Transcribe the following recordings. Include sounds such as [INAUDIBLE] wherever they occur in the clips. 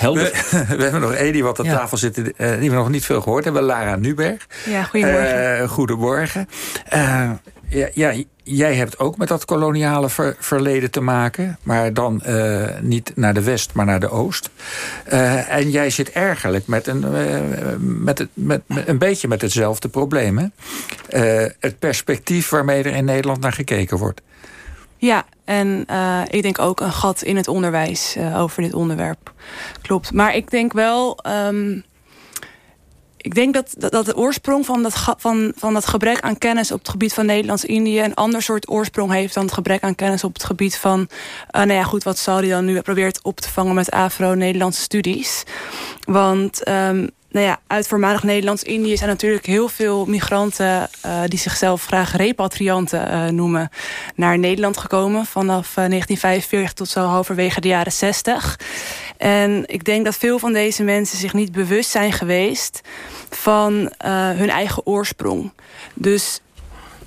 helder. We, [LAUGHS] we hebben nog één die wat aan tafel zit, uh, die we nog niet veel gehoord hebben. Lara Nuberg. Ja, goedemorgen. Uh, goedemorgen. Uh, ja, ja, jij hebt ook met dat koloniale ver, verleden te maken. Maar dan uh, niet naar de west, maar naar de oost. Uh, en jij zit eigenlijk met een, uh, met het, met, met, een beetje met hetzelfde probleem. Hè? het perspectief waarmee er in Nederland naar gekeken wordt. Ja, en ik denk ook een gat in het onderwijs over dit onderwerp. Klopt. Maar ik denk wel... Um, ik denk dat, dat, de oorsprong van dat, van, van dat gebrek aan kennis op het gebied van Nederlands-Indië een ander soort oorsprong heeft dan het gebrek aan kennis op het gebied van, uh, nou ja, goed, wat Saudi dan nu probeert op te vangen met Afro-Nederlandse studies. Want um, nou ja, uit voormalig Nederlands-Indië zijn natuurlijk heel veel migranten... Uh, die zichzelf graag repatrianten uh, noemen, naar Nederland gekomen... vanaf uh, 1945 tot zo halverwege de jaren 60. En ik denk dat veel van deze mensen zich niet bewust zijn geweest... van hun eigen oorsprong. Dus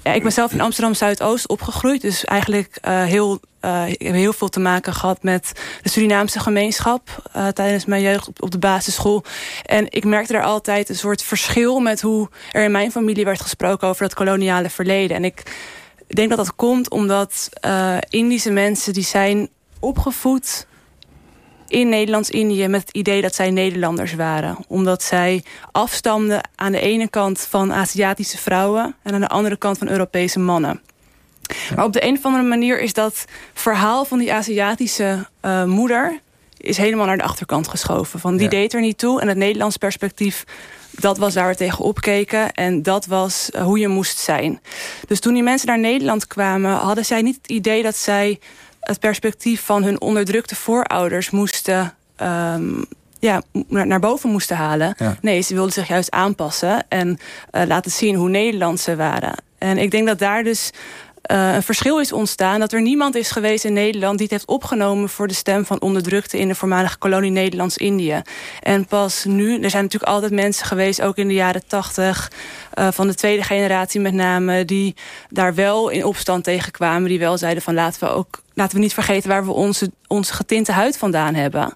ja, ik ben zelf in Amsterdam-Zuidoost opgegroeid. Dus eigenlijk heel, uh, ik heb heel veel te maken gehad met de Surinaamse gemeenschap... Uh, tijdens mijn jeugd op, de basisschool. En ik merkte daar altijd een soort verschil met hoe er in mijn familie werd gesproken... over dat koloniale verleden. En ik denk dat dat komt omdat Indische mensen die zijn opgevoed in Nederlands-Indië met het idee dat zij Nederlanders waren. Omdat zij afstamden aan de ene kant van Aziatische vrouwen... en aan de andere kant van Europese mannen. Maar op de een of andere manier is dat verhaal van die Aziatische uh, moeder... is helemaal naar de achterkant geschoven. Van die ja. deed er niet toe en het Nederlands perspectief... dat was waar we tegen opkeken en dat was uh, hoe je moest zijn. Dus toen die mensen naar Nederland kwamen... hadden zij niet het idee dat zij het perspectief van hun onderdrukte voorouders moesten... Um, ja, naar, boven moesten halen. Ja. Nee, ze wilden zich juist aanpassen en uh, laten zien hoe Nederland ze waren. En ik denk dat daar dus uh, een verschil is ontstaan. Dat er niemand is geweest in Nederland die het heeft opgenomen... voor de stem van onderdrukte in de voormalige kolonie Nederlands-Indië. En pas nu, er zijn natuurlijk altijd mensen geweest... ook in de jaren tachtig, uh, van de tweede generatie met name... die daar wel in opstand tegen kwamen. Die wel zeiden van laten we ook laten we niet vergeten... waar we onze, onze getinte huid vandaan hebben.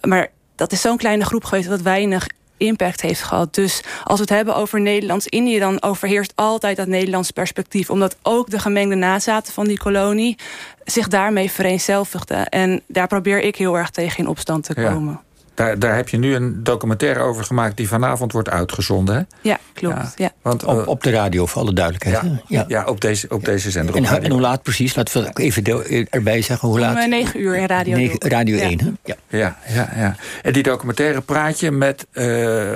Maar dat is zo'n kleine groep geweest... dat weinig impact heeft gehad. Dus als we het hebben over Nederlands-Indië... dan overheerst altijd dat Nederlands perspectief. Omdat ook de gemengde nazaten van die kolonie... zich daarmee vereenzelvigden. En daar probeer ik heel erg tegen in opstand te komen. Ja. Daar, daar heb je nu een documentaire over gemaakt... die vanavond wordt uitgezonden, hè? Ja, klopt. Ja. ja. Want, op, op, de radio, voor alle duidelijkheid. Ja, ja. ja op, deze, op deze zender. En, en, hoe laat precies? Laten we even erbij zeggen. Hoe laat? Om 9 uur in Radio 9, Radio 1, hè? Ja. Ja, ja, ja. En die documentaire praat je met uh,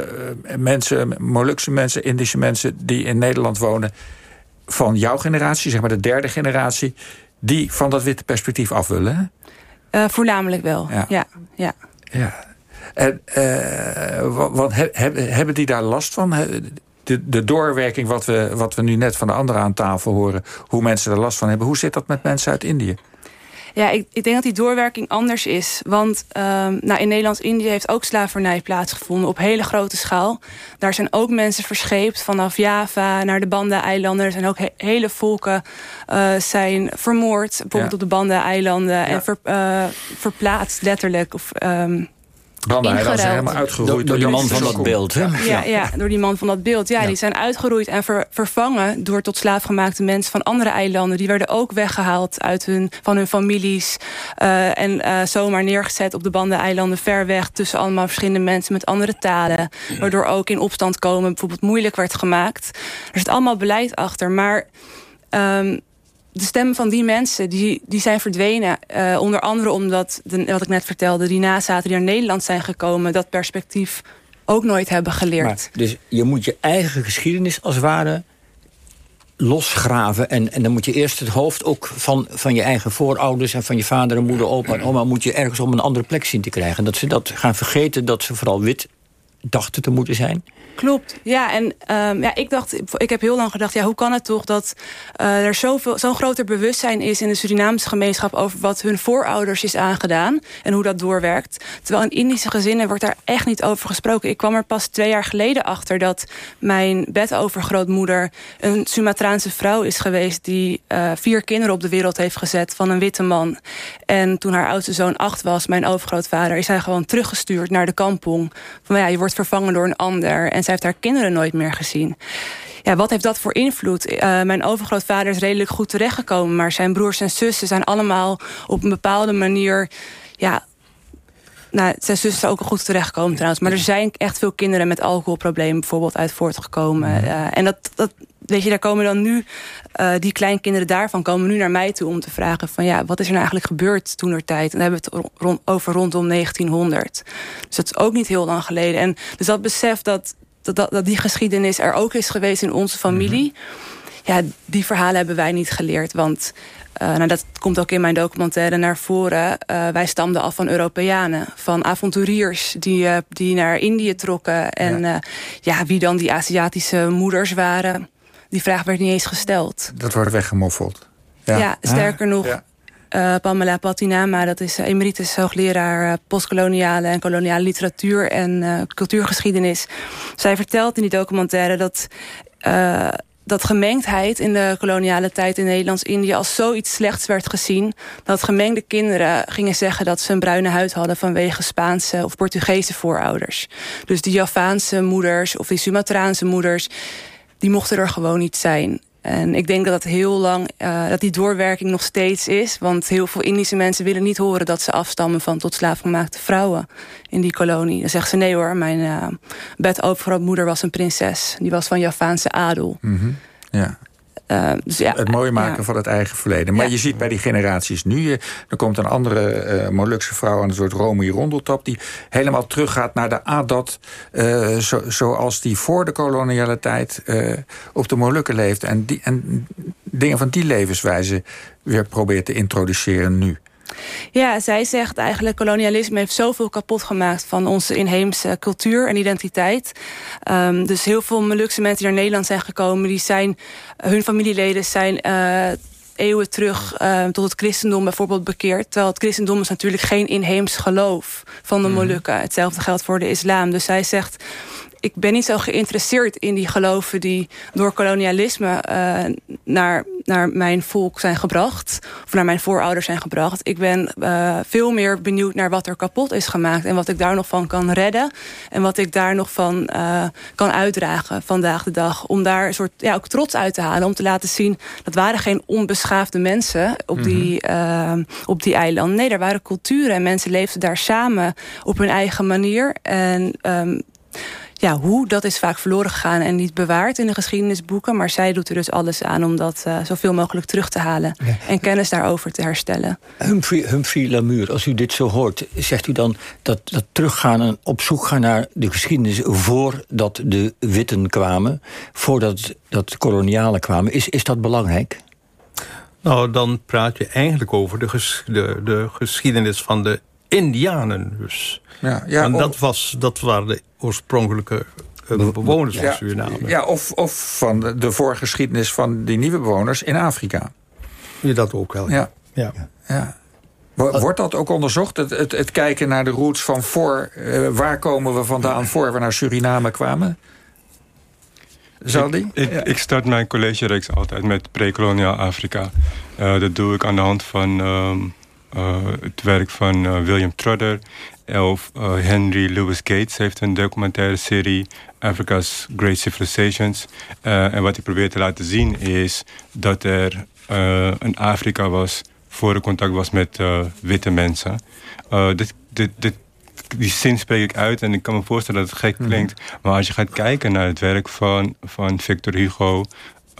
mensen... Molukse mensen, Indische mensen... die in Nederland wonen... van jouw generatie, zeg maar de derde generatie... die van dat witte perspectief af willen, uh, voornamelijk wel, ja. ja. ja. ja. En, uh, wat, he, hebben die daar last van? De, de doorwerking wat we, wat we nu net van de anderen aan tafel horen... hoe mensen er last van hebben. Hoe zit dat met mensen uit Indië? Ja, ik, ik denk dat die doorwerking anders is. Want um, nou, in Nederlands-Indië heeft ook slavernij plaatsgevonden op hele grote schaal. Daar zijn ook mensen verscheept vanaf Java naar de Banda-eilanden. Er zijn ook he hele volken uh, zijn vermoord, bijvoorbeeld ja. op de Banda-eilanden... Ja. en ver, uh, verplaatst letterlijk. Of, um, Branden, hij was helemaal uitgeroeid door, door die man van dat beeld. Hè? Ja, ja, door die man van dat beeld. Ja, ja. die zijn uitgeroeid en ver, vervangen door tot slaafgemaakte mensen van andere eilanden. Die werden ook weggehaald uit hun, van hun families. Uh, en uh, zomaar neergezet op de banden-eilanden ver weg... tussen allemaal verschillende mensen met andere talen. Waardoor ook in opstand komen bijvoorbeeld moeilijk werd gemaakt. Er zit allemaal beleid achter, maar... Um, de stemmen van die mensen die, die zijn verdwenen. Uh, onder andere omdat, de, wat ik net vertelde... die nazaten die naar Nederland zijn gekomen... dat perspectief ook nooit hebben geleerd. Maar, dus je moet je eigen geschiedenis als het ware losgraven. En, en dan moet je eerst het hoofd ook van, van je eigen voorouders... en van je vader en moeder, opa en oma... moet je ergens op een andere plek zien te krijgen. Dat ze dat gaan vergeten, dat ze vooral wit dachten te moeten zijn. Klopt, ja. En um, ja, ik dacht, ik heb heel lang gedacht, ja, hoe kan het toch dat uh, er zoveel, zo'n groter bewustzijn is in de Surinaamse gemeenschap over wat hun voorouders is aangedaan en hoe dat doorwerkt. Terwijl in Indische gezinnen wordt daar echt niet over gesproken. Ik kwam er pas twee jaar geleden achter dat mijn bedovergrootmoeder een Sumatraanse vrouw is geweest die uh, vier kinderen op de wereld heeft gezet van een witte man. En toen haar oudste zoon acht was, mijn overgrootvader, is hij gewoon teruggestuurd naar de kampong. Van ja, je wordt vervangen door een ander. En zij heeft haar kinderen nooit meer gezien. Ja, wat heeft dat voor invloed? Uh, mijn overgrootvader is redelijk goed terechtgekomen... maar zijn broers en zussen zijn allemaal op een bepaalde manier... Ja, nou, zijn zussen zijn ook al goed terechtgekomen trouwens. Maar er zijn echt veel kinderen met alcoholproblemen bijvoorbeeld uit voortgekomen. Uh, en dat, dat, weet je, daar komen dan nu, uh, die kleinkinderen daarvan komen nu naar mij toe om te vragen van ja, wat is er nou eigenlijk gebeurd toen er tijd? En dan hebben we het rond, over rondom 1900. Dus dat is ook niet heel lang geleden. En dus dat besef dat dat, dat, dat die geschiedenis er ook is geweest in onze familie. Ja, die verhalen hebben wij niet geleerd. Want uh, nou, dat komt ook in mijn documentaire naar voren. Uh, wij stamden af van Europeanen. Van avonturiers die, uh, die naar Indië trokken. En ja. ja. wie dan die Aziatische moeders waren. Die vraag werd niet eens gesteld. Dat wordt weggemoffeld. Ja, ja sterker nog... Ja. Uh, Pamela Patinama, dat is emeritus hoogleraar uh, postkoloniale en koloniale literatuur en uh, cultuurgeschiedenis. Zij vertelt in die documentaire dat dat gemengdheid in de koloniale tijd in Nederlands-Indië als zoiets slechts werd gezien. Dat gemengde kinderen gingen zeggen dat ze een bruine huid hadden vanwege Spaanse of Portugese voorouders. Dus die Javaanse moeders of die Sumatraanse moeders, die mochten er gewoon niet zijn. En ik denk dat dat heel lang, uh, dat die doorwerking nog steeds is. Want heel veel Indische mensen willen niet horen dat ze afstammen van tot slaafgemaakte vrouwen in die kolonie. Dan zeggen ze nee hoor, mijn uh, bedovergrootmoeder was een prinses. Die was van Javaanse adel. -hmm. Ja. Uh, dus ja, het mooie maken ja. van het eigen verleden. Maar Ja. je ziet bij die generaties nu... eh, er komt een andere uh, Molukse vrouw aan een soort Romy Rondeltap... die helemaal teruggaat naar de Adat... Uh, zo, zoals die voor de koloniale tijd uh, op de Molukken leefde. En, die, en dingen van die levenswijze weer probeert te introduceren nu. Ja, zij zegt eigenlijk kolonialisme heeft zoveel kapot gemaakt van onze inheemse cultuur en identiteit. Um, dus heel veel Molukse mensen die naar Nederland zijn gekomen, die zijn, hun familieleden zijn uh, eeuwen terug uh, tot het christendom bijvoorbeeld bekeerd. Terwijl het christendom is natuurlijk geen inheems geloof van de Molukken. Hetzelfde geldt voor de islam. Dus zij zegt ik ben niet zo geïnteresseerd in die geloven die door kolonialisme uh, naar, naar mijn volk zijn gebracht. Of naar mijn voorouders zijn gebracht. Ik ben uh, veel meer benieuwd naar wat er kapot is gemaakt. En wat ik daar nog van kan redden. En wat ik daar nog van uh, kan uitdragen vandaag de dag. Om daar een soort ja, ook trots uit te halen. Om te laten zien dat waren geen onbeschaafde mensen op, -hmm. die, op die eilanden. Nee, er waren culturen en mensen leefden daar samen op hun eigen manier. En um, ja, hoe, dat is vaak verloren gegaan en niet bewaard in de geschiedenisboeken. Maar zij doet er dus alles aan om dat uh, zoveel mogelijk terug te halen. Ja. En kennis daarover te herstellen. Humphrey, Humphrey Lamure, als u dit zo hoort, zegt u dan dat, dat teruggaan en op zoek gaan naar de geschiedenis voordat de witten kwamen, voordat dat kolonialen kwamen. Is, is dat belangrijk? Nou, dan praat je eigenlijk over de, ges, de, de geschiedenis van de Indianen dus. Ja, ja, en dat, was, dat waren de oorspronkelijke uh, bewoners van ja, Suriname. Ja, of, of van de, de voorgeschiedenis van die nieuwe bewoners in Afrika. Ja, dat ook wel. Ja. ja. ja. Wordt dat ook onderzocht? Het, het, het kijken naar de roots van voor... Uh, waar komen we vandaan voor we naar Suriname kwamen? Zal die? Ik, ik, start mijn collegereeks altijd met prekoloniaal Afrika. Uh, dat doe ik aan de hand van... Um, uh, het werk van uh, William Trotter of uh, Henry Louis Gates heeft een documentaire serie Africa's Great Civilizations. En wat hij probeert te laten zien is dat er een Afrika was voor er contact was met witte mensen. dit, dit, dit, die zin spreek ik uit en ik kan me voorstellen dat het gek klinkt. Mm -hmm. Maar als je gaat kijken naar het werk van, van Victor Hugo,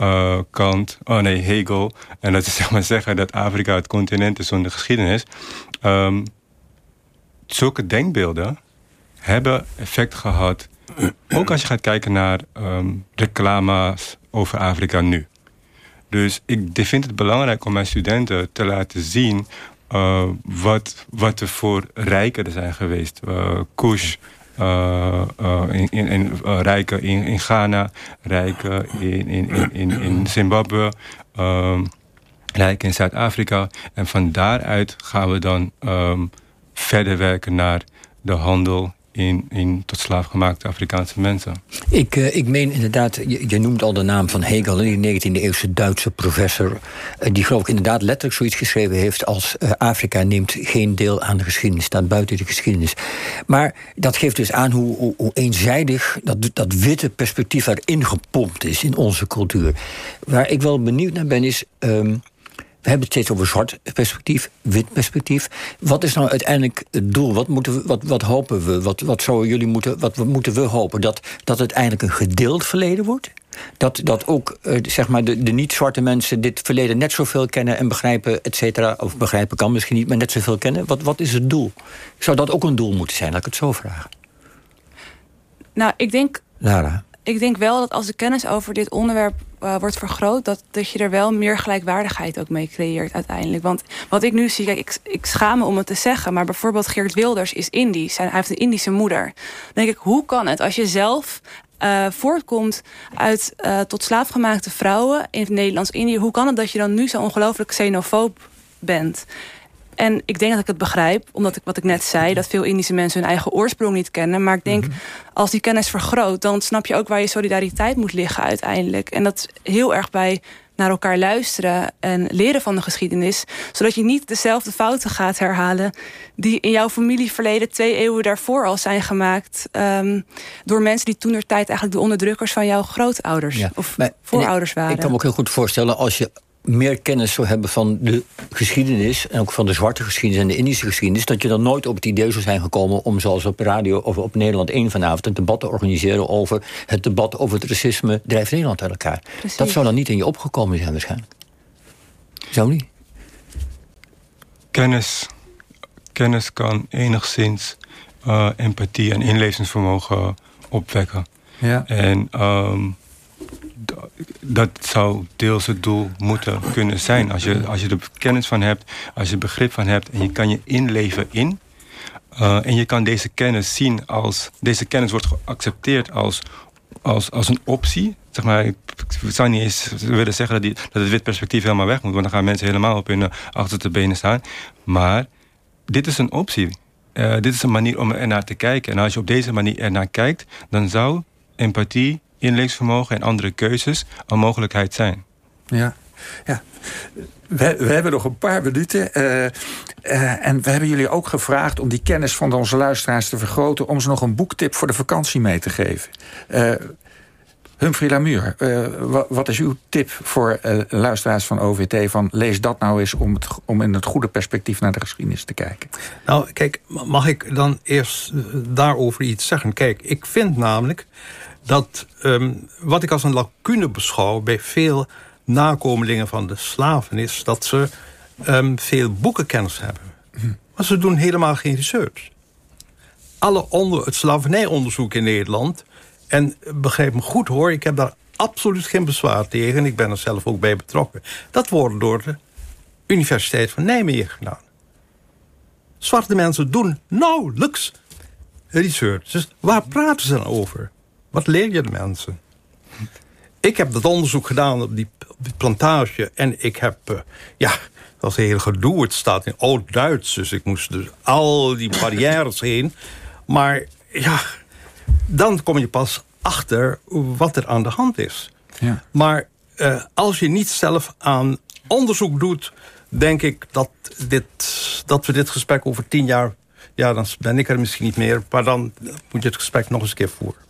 uh, Kant, oh nee, Hegel. En dat is [LAUGHS] zeg maar zeggen dat Afrika het continent is zonder geschiedenis. Um, zulke denkbeelden hebben effect gehad. [CLEARS THROAT] Ook als je gaat kijken naar um, reclames over Afrika nu. Dus ik vind het belangrijk om mijn studenten te laten zien uh, wat, wat er voor rijken er zijn geweest. Uh, Kush, in, in, in rijken in, Ghana, rijken in, in, in, in Zimbabwe, um, rijken in Zuid-Afrika. En van daaruit gaan we dan um, verder werken naar de handel in, in tot slaafgemaakte Afrikaanse mensen. Ik, uh, ik meen inderdaad, je, noemt al de naam van Hegel, die 19e-eeuwse Duitse professor, uh, die geloof ik inderdaad letterlijk zoiets geschreven heeft als uh, Afrika neemt geen deel aan de geschiedenis, staat buiten de geschiedenis. Maar dat geeft dus aan hoe, hoe, hoe eenzijdig dat, dat witte perspectief erin gepompt is in onze cultuur. Waar ik wel benieuwd naar ben is. Um, we hebben het steeds over zwart perspectief, wit perspectief. Wat is nou uiteindelijk het doel? Wat, moeten we, wat, wat hopen we? Wat, wat zouden jullie moeten, wat moeten we hopen? Dat, dat het eindelijk een gedeeld verleden wordt? Dat, dat ook uh, zeg maar de, de niet-zwarte mensen dit verleden net zoveel kennen en begrijpen, et cetera. Of begrijpen kan misschien niet, maar net zoveel kennen. Wat, wat is het doel? Zou dat ook een doel moeten zijn? Laat ik het zo vragen. Nou, ik denk. Lara ik denk wel dat als de kennis over dit onderwerp uh, wordt vergroot... Dat, dat je er wel meer gelijkwaardigheid ook mee creëert uiteindelijk. Want wat ik nu zie, kijk, ik, ik schaam me om het te zeggen... maar bijvoorbeeld Geert Wilders is Indisch. Hij heeft een Indische moeder. Dan denk ik, hoe kan het als je zelf uh, voortkomt uit uh, tot slaafgemaakte vrouwen in Nederlands-Indië. Hoe kan het dat je dan nu zo ongelooflijk xenofoob bent? En ik denk dat ik het begrijp, omdat ik wat ik net zei... dat veel Indische mensen hun eigen oorsprong niet kennen. Maar ik denk, -hmm. als die kennis vergroot... dan snap je ook waar je solidariteit moet liggen uiteindelijk. En dat heel erg bij naar elkaar luisteren en leren van de geschiedenis. Zodat je niet dezelfde fouten gaat herhalen... die in jouw familieverleden twee eeuwen daarvoor al zijn gemaakt... Um, door mensen die toen tijd eigenlijk de onderdrukkers van jouw grootouders ja, of voorouders waren. Ik kan me ook heel goed voorstellen als je meer kennis zou hebben van de geschiedenis... en ook van de zwarte geschiedenis en de Indische geschiedenis... dat je dan nooit op het idee zou zijn gekomen... om zoals op radio of op Nederland 1 vanavond... een debat te organiseren over het debat over het racisme... drijft Nederland uit elkaar. Precies. Dat zou dan niet in je opgekomen zijn waarschijnlijk. Zou niet? Kennis, kennis kan enigszins uh, empathie en inlevingsvermogen opwekken. Ja. En... Um, dat zou deels het doel moeten kunnen zijn. Als je, als je er kennis van hebt, als je begrip van hebt... en je kan je inleven in... Uh, en je kan deze kennis zien als... deze kennis wordt geaccepteerd als, als, als een optie. Zeg maar, ik zou niet eens willen zeggen dat, het wit perspectief helemaal weg moet... want dan gaan mensen helemaal op hun achterste benen staan. Maar dit is een optie. Uh, dit is een manier om er naar te kijken. En als je op deze manier ernaar kijkt... dan zou empathie inlevingsvermogen en andere keuzes een mogelijkheid zijn. Ja, ja. We, we hebben nog een paar minuten. Uh, uh, en we hebben jullie ook gevraagd om die kennis van onze luisteraars te vergroten... om ze nog een boektip voor de vakantie mee te geven. Uh, Humphrey Lamuur, wat is uw tip voor luisteraars van OVT... van lees dat nou eens om, het, om in het goede perspectief naar de geschiedenis te kijken? Nou, kijk, mag ik dan eerst daarover iets zeggen? Kijk, ik vind namelijk dat um, wat ik als een lacune beschouw bij veel nakomelingen van de slaven is dat ze um, veel boekenkennis hebben. Maar ze doen helemaal geen research. Alle onder, het slavernijonderzoek in Nederland, en begrijp me goed hoor, ik heb daar absoluut geen bezwaar tegen, ik ben er zelf ook bij betrokken. Dat wordt door de Universiteit van Nijmegen gedaan. Zwarte mensen doen nauwelijks research. Dus waar praten ze dan over? Wat leer je de mensen? Ik heb dat onderzoek gedaan op die, op die plantage. En ik heb, uh, ja, dat was heel gedoe. Het staat in oud-Duits. Dus ik moest dus al die barrières [LAUGHS] heen. Maar ja, dan kom je pas achter wat er aan de hand is. Ja. Maar uh, als je niet zelf aan onderzoek doet... denk ik dat, dit, dat we dit gesprek over tien jaar... ja, dan ben ik er misschien niet meer... maar dan moet je het gesprek nog eens een keer voeren.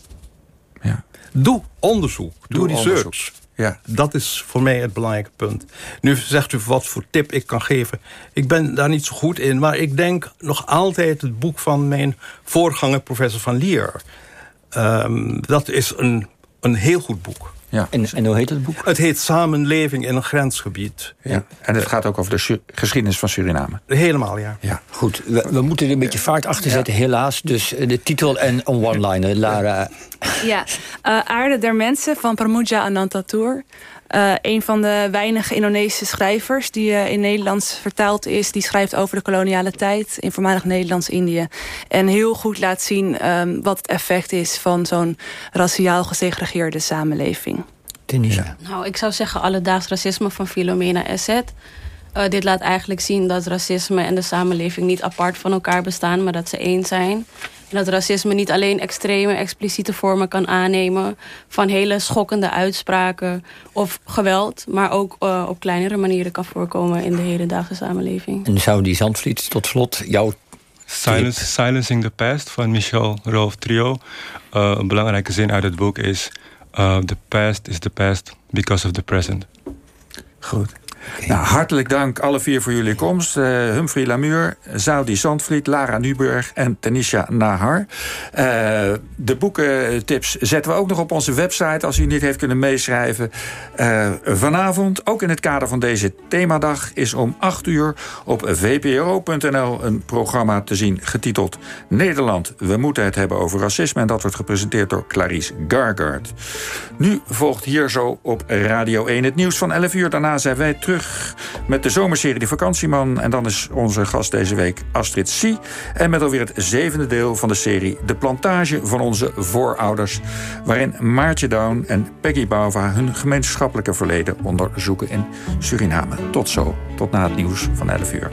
Ja. Doe onderzoek. Doe, Doe research. Onderzoek. Ja. Dat is voor mij het belangrijke punt. Nu zegt u wat voor tip ik kan geven. Ik ben daar niet zo goed in. Maar ik denk nog altijd het boek van mijn voorganger, professor Van Lier. Um, dat is een, een heel goed boek. Ja. En, en hoe heet het boek? Het heet Samenleving in een grensgebied. Ja. En het gaat ook over de geschiedenis van Suriname. Helemaal, ja. ja. Goed, we, we moeten er een beetje vaart achter zetten, ja. helaas. Dus de titel en een one-liner. Lara. Ja, uh, Aarde der Mensen van Pramuja Anantatur. Uh, een van de weinige Indonesische schrijvers die uh, in Nederlands vertaald is. Die schrijft over de koloniale tijd in voormalig Nederlands-Indië. En heel goed laat zien um, wat het effect is van zo'n raciaal gesegregeerde samenleving. Tunisia. Nou, ik zou zeggen alledaags racisme van Philomena Asset. Uh, dit laat eigenlijk zien dat racisme en de samenleving niet apart van elkaar bestaan, maar dat ze één zijn. En dat racisme niet alleen extreme, expliciete vormen kan aannemen van hele schokkende uitspraken of geweld, maar ook uh, op kleinere manieren kan voorkomen in de hedendaagse samenleving. En zou die Zandvliet tot slot jouw Silence, Silencing the Past van Michel Rolf Trio. Uh, een belangrijke zin uit het boek is: uh, The past is the past because of the present. Goed. Nou, hartelijk dank alle vier voor jullie komst. Uh, Humphrey Lamuur, Zoudi Zandvliet, Lara Nuburg en Tanisha Nahar. Uh, de boekentips zetten we ook nog op onze website... als u niet heeft kunnen meeschrijven. Uh, vanavond, ook in het kader van deze themadag... is om 8 uur op vpro.nl een programma te zien... getiteld Nederland, we moeten het hebben over racisme... en dat wordt gepresenteerd door Clarice Gargard. Nu volgt hier zo op Radio 1 het nieuws van 11 uur. Daarna zijn wij met de zomerserie De Vakantieman. En dan is onze gast deze week Astrid Sie. En met alweer het zevende deel van de serie De Plantage van onze voorouders. Waarin Maartje Down en Peggy Bauva hun gemeenschappelijke verleden onderzoeken in Suriname. Tot zo, tot na het nieuws van 11 uur.